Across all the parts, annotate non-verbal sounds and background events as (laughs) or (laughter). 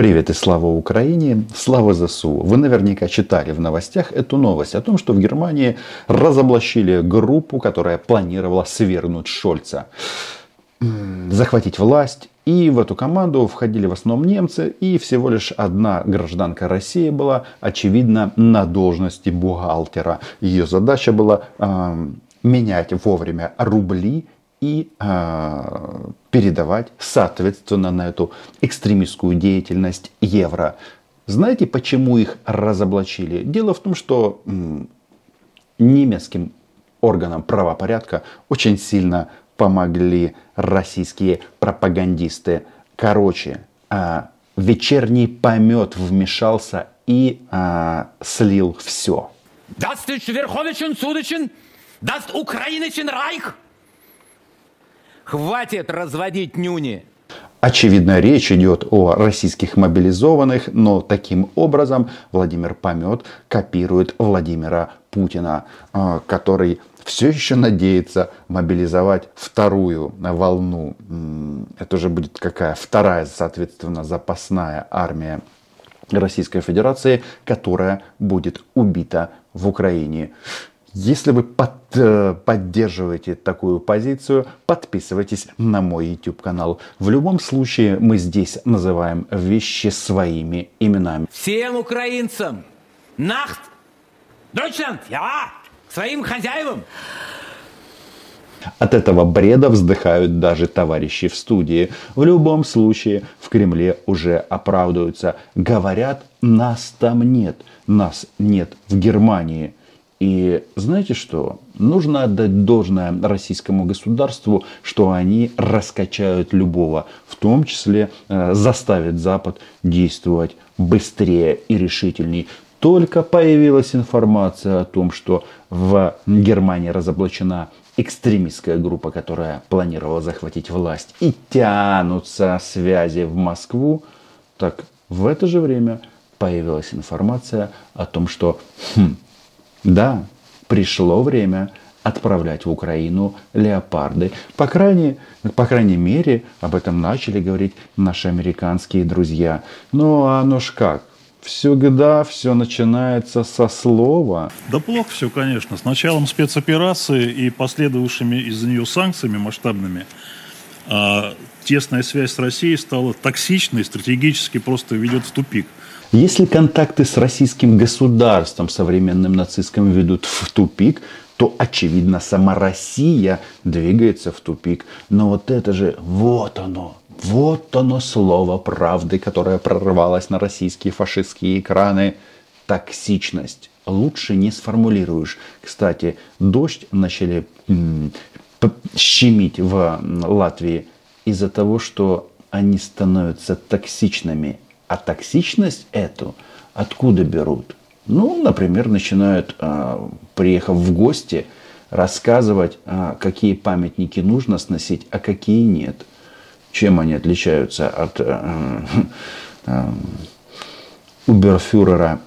Привет и слава Украине, слава ЗСУ. Вы наверняка читали в новостях эту новость о том, что в Германии разоблачили группу, которая планировала свергнуть Шольца, захватить власть. И в эту команду входили в основном немцы, и всего лишь одна гражданка России была, очевидно, на должности бухгалтера. Ее задача была э, менять вовремя рубли и э, передавать, соответственно, на эту экстремистскую деятельность евро. Знаете, почему их разоблачили? Дело в том, что м, немецким органам правопорядка очень сильно помогли российские пропагандисты. Короче, э, вечерний помет вмешался и э, слил все. Ist Верховischen Судischen, das Ukrainischen Reich. Хватит разводить нюни. Очевидно, речь идет о российских мобилизованных, но таким образом Владимир Помет копирует Владимира Путина, а, который все еще надеется мобилизовать вторую волну. Это уже будет какая? Вторая, соответственно, запасная армия Российской Федерации, которая будет убита в Украине. Если вы под, э, поддерживаете такую позицию, подписывайтесь на мой YouTube канал. В любом случае мы здесь называем вещи своими именами. Всем украинцам! Нахт! Deutschland! Я! Своим хозяевам! От этого бреда вздыхают даже товарищи в студии. В любом случае в Кремле уже оправдываются. Говорят, нас там нет. Нас нет в Германии. И знаете что? Нужно отдать должное российскому государству, что они раскачают любого, в том числе э, заставят Запад действовать быстрее и решительней. Только появилась информация о том, что в Германии разоблачена экстремистская группа, которая планировала захватить власть, и тянутся связи в Москву, так в это же время появилась информация о том, что хм, да, пришло время отправлять в Украину леопарды. По крайней, по крайней мере, об этом начали говорить наши американские друзья. Ну, а оно ж как? Всегда все начинается со слова. Да плохо все, конечно. С началом спецоперации и последовавшими из-за нее санкциями масштабными а, тесная связь с Россией стала токсичной, стратегически просто ведет в тупик. Если контакты с российским государством современным нацистским ведут в тупик, то, очевидно, сама Россия двигается в тупик. Но вот это же, вот оно, вот оно слово правды, которое прорвалось на российские фашистские экраны. Токсичность. Лучше не сформулируешь. Кстати, дождь начали щемить в Латвии из-за того, что они становятся токсичными а токсичность эту откуда берут? Ну, например, начинают, а, приехав в гости, рассказывать, а, какие памятники нужно сносить, а какие нет. Чем они отличаются от (laughs) а, уберфюрера,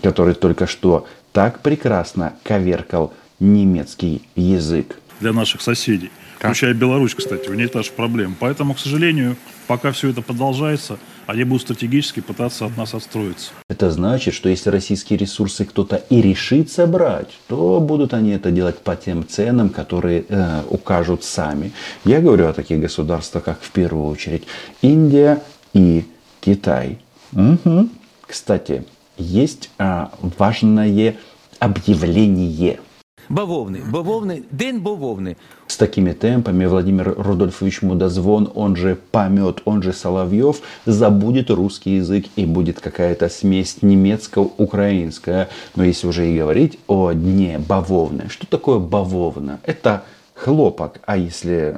который только что так прекрасно коверкал немецкий язык. Для наших соседей. Включая Беларусь, кстати, у них та же проблема. Поэтому, к сожалению, пока все это продолжается, они будут стратегически пытаться от нас отстроиться. Это значит, что если российские ресурсы кто-то и решится брать, то будут они это делать по тем ценам, которые э, укажут сами. Я говорю о таких государствах, как в первую очередь Индия и Китай. Угу. Кстати, есть э, важное объявление – Бавовны, бавовны, день бавовны. С такими темпами Владимир Рудольфович Мудозвон, он же Помет, он же Соловьев, забудет русский язык и будет какая-то смесь немецко-украинская. Но если уже и говорить о дне бавовны, что такое бавовна? Это хлопок, а если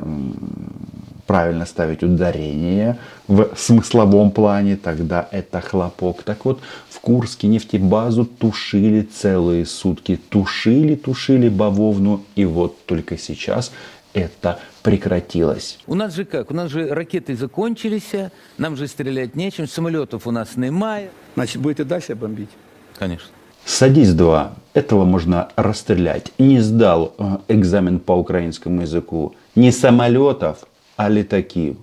правильно ставить ударение в смысловом плане, тогда это хлопок. Так вот, в Курске нефтебазу тушили целые сутки. Тушили, тушили бавовну. И вот только сейчас это прекратилось. У нас же как? У нас же ракеты закончились, нам же стрелять нечем, самолетов у нас немає. Значит, будете дальше бомбить? Конечно. Садись два. Этого можно расстрелять. Не сдал э, экзамен по украинскому языку. Не самолетов, а летаки.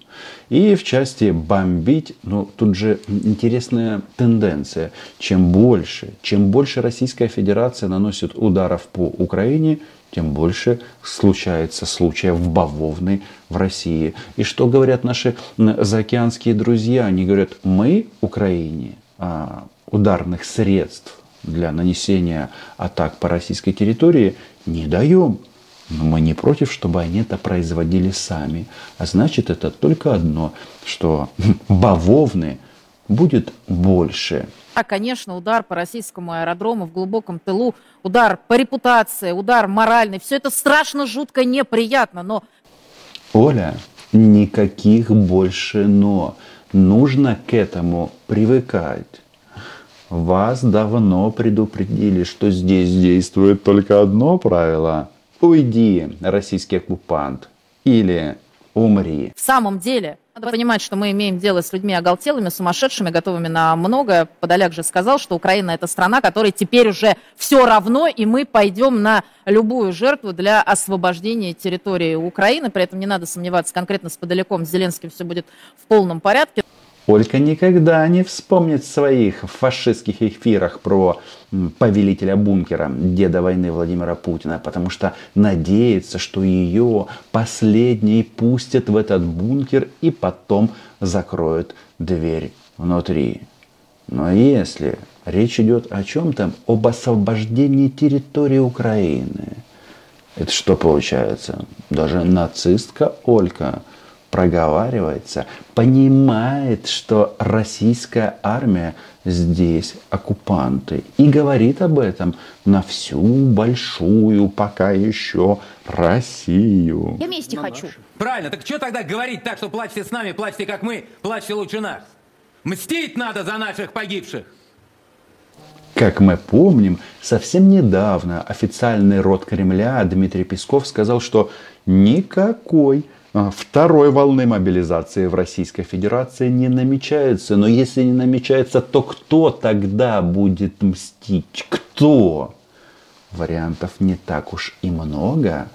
И в части бомбить, ну тут же интересная тенденция. Чем больше, чем больше Российская Федерация наносит ударов по Украине, тем больше случается случаев бавовны в России. И что говорят наши заокеанские друзья? Они говорят, мы Украине а, ударных средств для нанесения атак по российской территории не даем. Но мы не против, чтобы они это производили сами. А значит, это только одно, что (laughs) бавовны будет больше. А, конечно, удар по российскому аэродрому в глубоком тылу, удар по репутации, удар моральный. Все это страшно, жутко, неприятно, но... Оля, никаких больше «но». Нужно к этому привыкать. Вас давно предупредили, что здесь действует только одно правило. Уйди, российский оккупант. Или умри. В самом деле, надо понимать, что мы имеем дело с людьми оголтелыми, сумасшедшими, готовыми на многое. Подоляк же сказал, что Украина это страна, которой теперь уже все равно, и мы пойдем на любую жертву для освобождения территории Украины. При этом не надо сомневаться, конкретно с Подоляком, с Зеленским все будет в полном порядке. Олька никогда не вспомнит в своих фашистских эфирах про повелителя бункера, деда войны Владимира Путина, потому что надеется, что ее последней пустят в этот бункер и потом закроют дверь внутри. Но если речь идет о чем-то, об освобождении территории Украины, это что получается? Даже нацистка Олька – проговаривается, понимает, что российская армия здесь оккупанты. И говорит об этом на всю большую пока еще Россию. Я мести хочу. Правильно, так что тогда говорить так, что плачьте с нами, плачьте как мы, плачьте лучше нас? Мстить надо за наших погибших. Как мы помним, совсем недавно официальный род Кремля Дмитрий Песков сказал, что никакой второй волны мобилизации в Российской Федерации не намечается. Но если не намечается, то кто тогда будет мстить? Кто? Вариантов не так уж и много.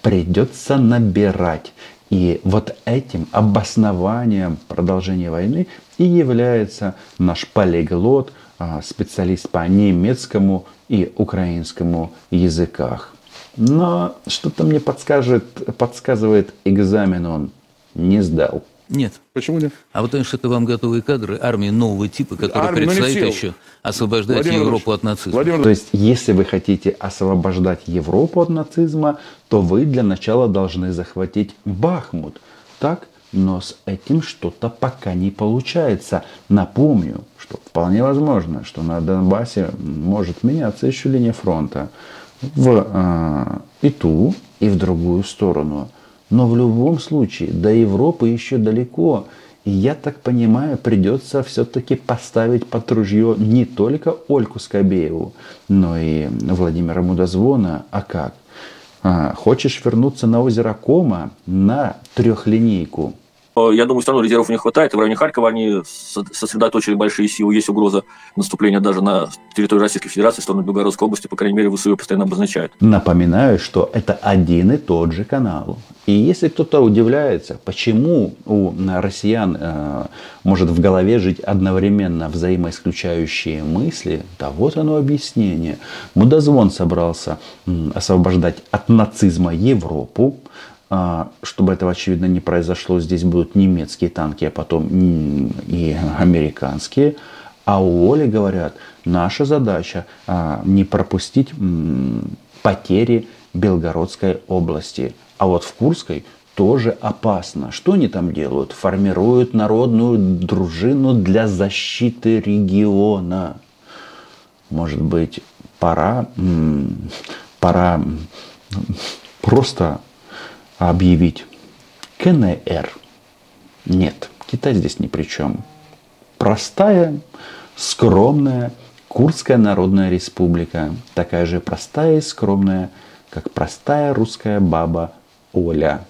Придется набирать. И вот этим обоснованием продолжения войны и является наш полиглот, а, специалист по немецкому и украинскому языках. Но что-то мне подскажет, подсказывает, экзамен он не сдал. Нет. Почему нет? А потому что это вам готовые кадры армии нового типа, которая Армия предстоит еще освобождать Владимир Европу от нацизма. Владимир... То есть, если вы хотите освобождать Европу от нацизма, то вы для начала должны захватить Бахмут. Так? Но с этим что-то пока не получается. Напомню, что вполне возможно, что на Донбассе может меняться еще линия фронта в а, и ту, и в другую сторону. Но в любом случае до Европы еще далеко. И я так понимаю, придется все-таки поставить под ружье не только Ольку Скобееву, но и Владимира Мудозвона. А как? А, хочешь вернуться на озеро Кома на трехлинейку? Я думаю, все равно резервов не хватает. в районе Харькова они сосредоточили большие силы. Есть угроза наступления даже на территорию Российской Федерации, в сторону Белгородской области. По крайней мере, ВСУ постоянно обозначают. Напоминаю, что это один и тот же канал. И если кто-то удивляется, почему у россиян э, может в голове жить одновременно взаимоисключающие мысли, да вот оно объяснение. Мудозвон собрался освобождать от нацизма Европу, чтобы этого, очевидно, не произошло, здесь будут немецкие танки, а потом и американские. А у Оли говорят, наша задача а, не пропустить потери Белгородской области. А вот в Курской тоже опасно. Что они там делают? Формируют народную дружину для защиты региона. Может быть, пора, пора просто объявить КНР. Нет, Китай здесь ни при чем. Простая, скромная Курдская Народная Республика. Такая же простая и скромная, как простая русская баба Оля.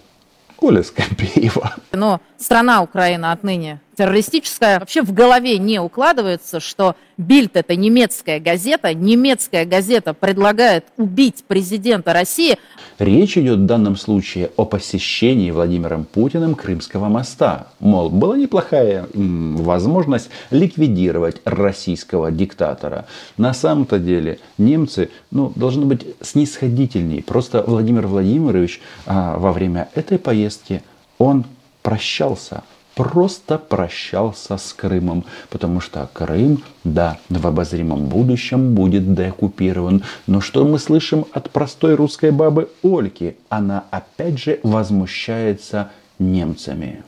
Оля Скопеева. (laughs) Но страна Украина отныне террористическая. Вообще в голове не укладывается, что Бильд – это немецкая газета, немецкая газета предлагает убить президента России. Речь идет в данном случае о посещении Владимиром Путиным Крымского моста. Мол, была неплохая возможность ликвидировать российского диктатора. На самом-то деле немцы ну, должны быть снисходительней. Просто Владимир Владимирович а, во время этой поездки он прощался просто прощался с Крымом, потому что Крым, да, в обозримом будущем будет деоккупирован. Но что мы слышим от простой русской бабы Ольки? Она опять же возмущается немцами.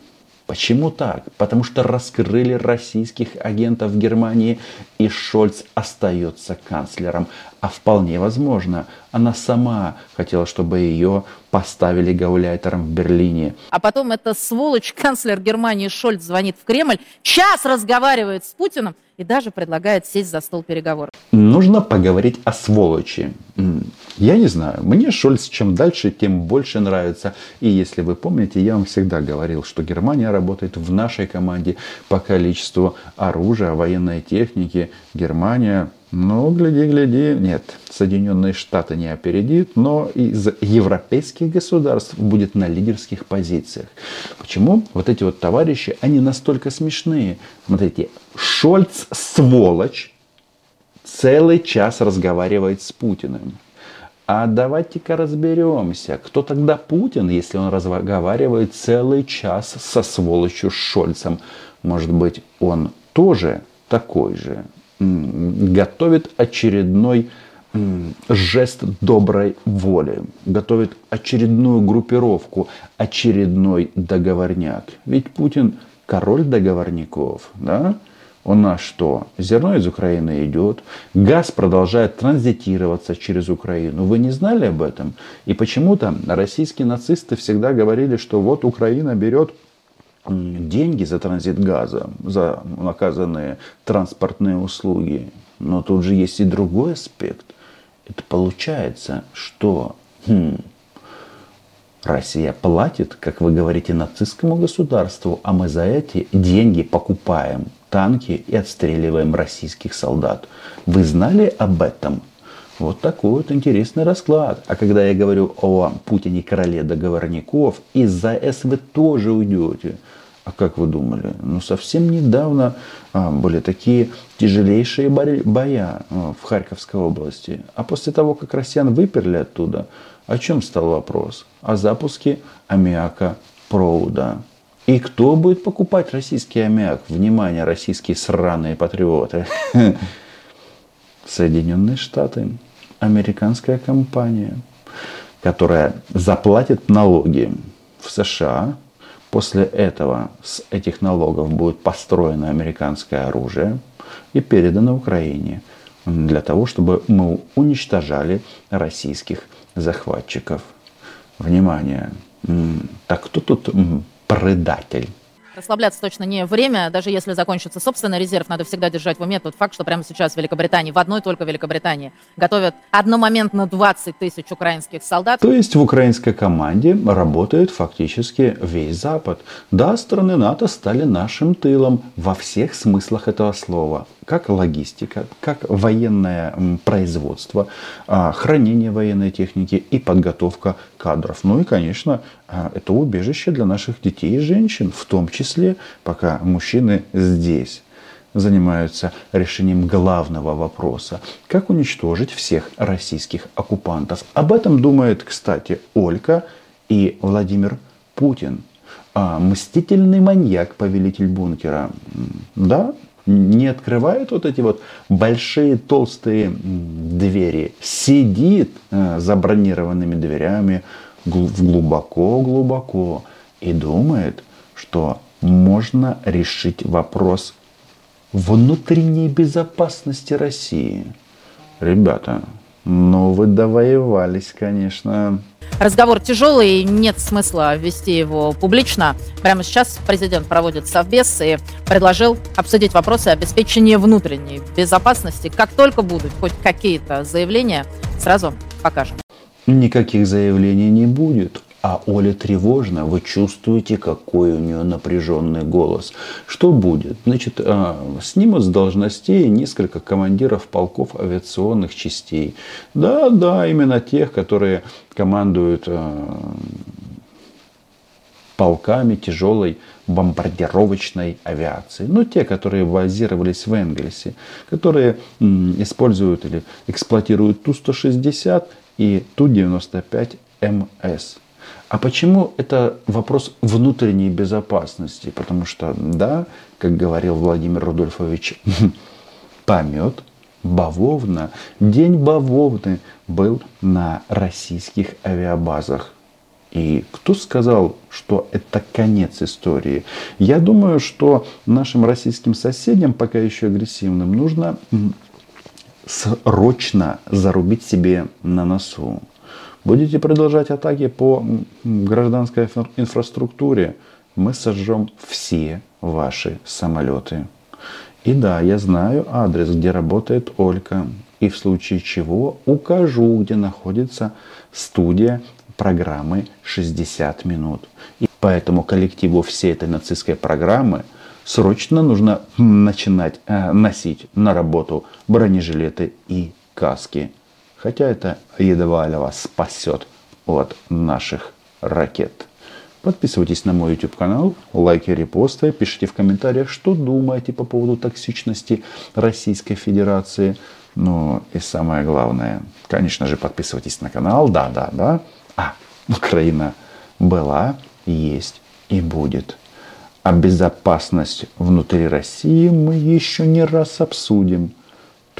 Почему так? Потому что раскрыли российских агентов в Германии, и Шольц остается канцлером. А вполне возможно, она сама хотела, чтобы ее поставили гауляйтером в Берлине. А потом эта сволочь, канцлер Германии Шольц, звонит в Кремль, час разговаривает с Путиным и даже предлагает сесть за стол переговоров. Нужно поговорить о сволочи. Я не знаю, мне Шольц чем дальше, тем больше нравится. И если вы помните, я вам всегда говорил, что Германия работает в нашей команде по количеству оружия, военной техники. Германия ну, гляди, гляди. Нет, Соединенные Штаты не опередит, но из европейских государств будет на лидерских позициях. Почему? Вот эти вот товарищи, они настолько смешные. Смотрите, Шольц, сволочь, целый час разговаривает с Путиным. А давайте-ка разберемся, кто тогда Путин, если он разговаривает целый час со сволочью Шольцем. Может быть, он тоже такой же готовит очередной жест доброй воли, готовит очередную группировку, очередной договорняк. Ведь Путин король договорников, да? У нас что? Зерно из Украины идет, газ продолжает транзитироваться через Украину. Вы не знали об этом? И почему-то российские нацисты всегда говорили, что вот Украина берет деньги за транзит газа, за оказанные транспортные услуги. Но тут же есть и другой аспект. Это получается, что хм, Россия платит, как вы говорите, нацистскому государству, а мы за эти деньги покупаем танки и отстреливаем российских солдат. Вы знали об этом? Вот такой вот интересный расклад. А когда я говорю о Путине короле договорников, из-за С вы тоже уйдете. А как вы думали? Ну, совсем недавно а, были такие тяжелейшие боя а, в Харьковской области. А после того, как россиян выперли оттуда, о чем стал вопрос? О запуске аммиака провода. И кто будет покупать российский аммиак? Внимание, российские сраные патриоты. Соединенные Штаты американская компания, которая заплатит налоги в США. После этого с этих налогов будет построено американское оружие и передано Украине для того, чтобы мы уничтожали российских захватчиков. Внимание! Так кто тут предатель? Расслабляться точно не время, даже если закончится собственный резерв, надо всегда держать в уме тот факт, что прямо сейчас в Великобритании, в одной только Великобритании, готовят одномоментно 20 тысяч украинских солдат. То есть в украинской команде работает фактически весь Запад. Да, страны НАТО стали нашим тылом во всех смыслах этого слова как логистика, как военное производство, а, хранение военной техники и подготовка кадров. Ну и, конечно, а, это убежище для наших детей и женщин, в том числе, пока мужчины здесь занимаются решением главного вопроса. Как уничтожить всех российских оккупантов? Об этом думает, кстати, Олька и Владимир Путин. А, мстительный маньяк, повелитель бункера. Да, не открывает вот эти вот большие толстые двери, сидит э, за бронированными дверями глубоко-глубоко и думает, что можно решить вопрос внутренней безопасности России. Ребята, ну вы довоевались, конечно. Разговор тяжелый, нет смысла вести его публично. Прямо сейчас президент проводит совбез и предложил обсудить вопросы обеспечения внутренней безопасности. Как только будут хоть какие-то заявления, сразу покажем. Никаких заявлений не будет. А Оле тревожно, вы чувствуете, какой у нее напряженный голос. Что будет? Значит, а, снимут с должностей несколько командиров полков авиационных частей. Да, да, именно тех, которые командуют а, полками тяжелой бомбардировочной авиации. Ну, те, которые базировались в Энгельсе, которые используют или эксплуатируют Ту-160 и Ту-95МС. А почему это вопрос внутренней безопасности? Потому что, да, как говорил Владимир Рудольфович, (laughs) помет, бавовна, день бавовны был на российских авиабазах. И кто сказал, что это конец истории? Я думаю, что нашим российским соседям, пока еще агрессивным, нужно срочно зарубить себе на носу. Будете продолжать атаки по гражданской инфраструктуре, мы сожжем все ваши самолеты. И да, я знаю адрес, где работает Олька. И в случае чего укажу, где находится студия программы 60 минут. И поэтому коллективу всей этой нацистской программы срочно нужно начинать э, носить на работу бронежилеты и каски. Хотя это едва ли вас спасет от наших ракет. Подписывайтесь на мой YouTube канал, лайки, репосты, пишите в комментариях, что думаете по поводу токсичности Российской Федерации. Ну и самое главное, конечно же, подписывайтесь на канал, да, да, да. А, Украина была, есть и будет. А безопасность внутри России мы еще не раз обсудим.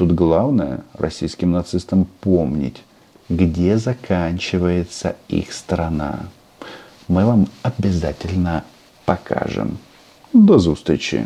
Тут главное российским нацистам помнить, где заканчивается их страна. Мы вам обязательно покажем. До зустрічі!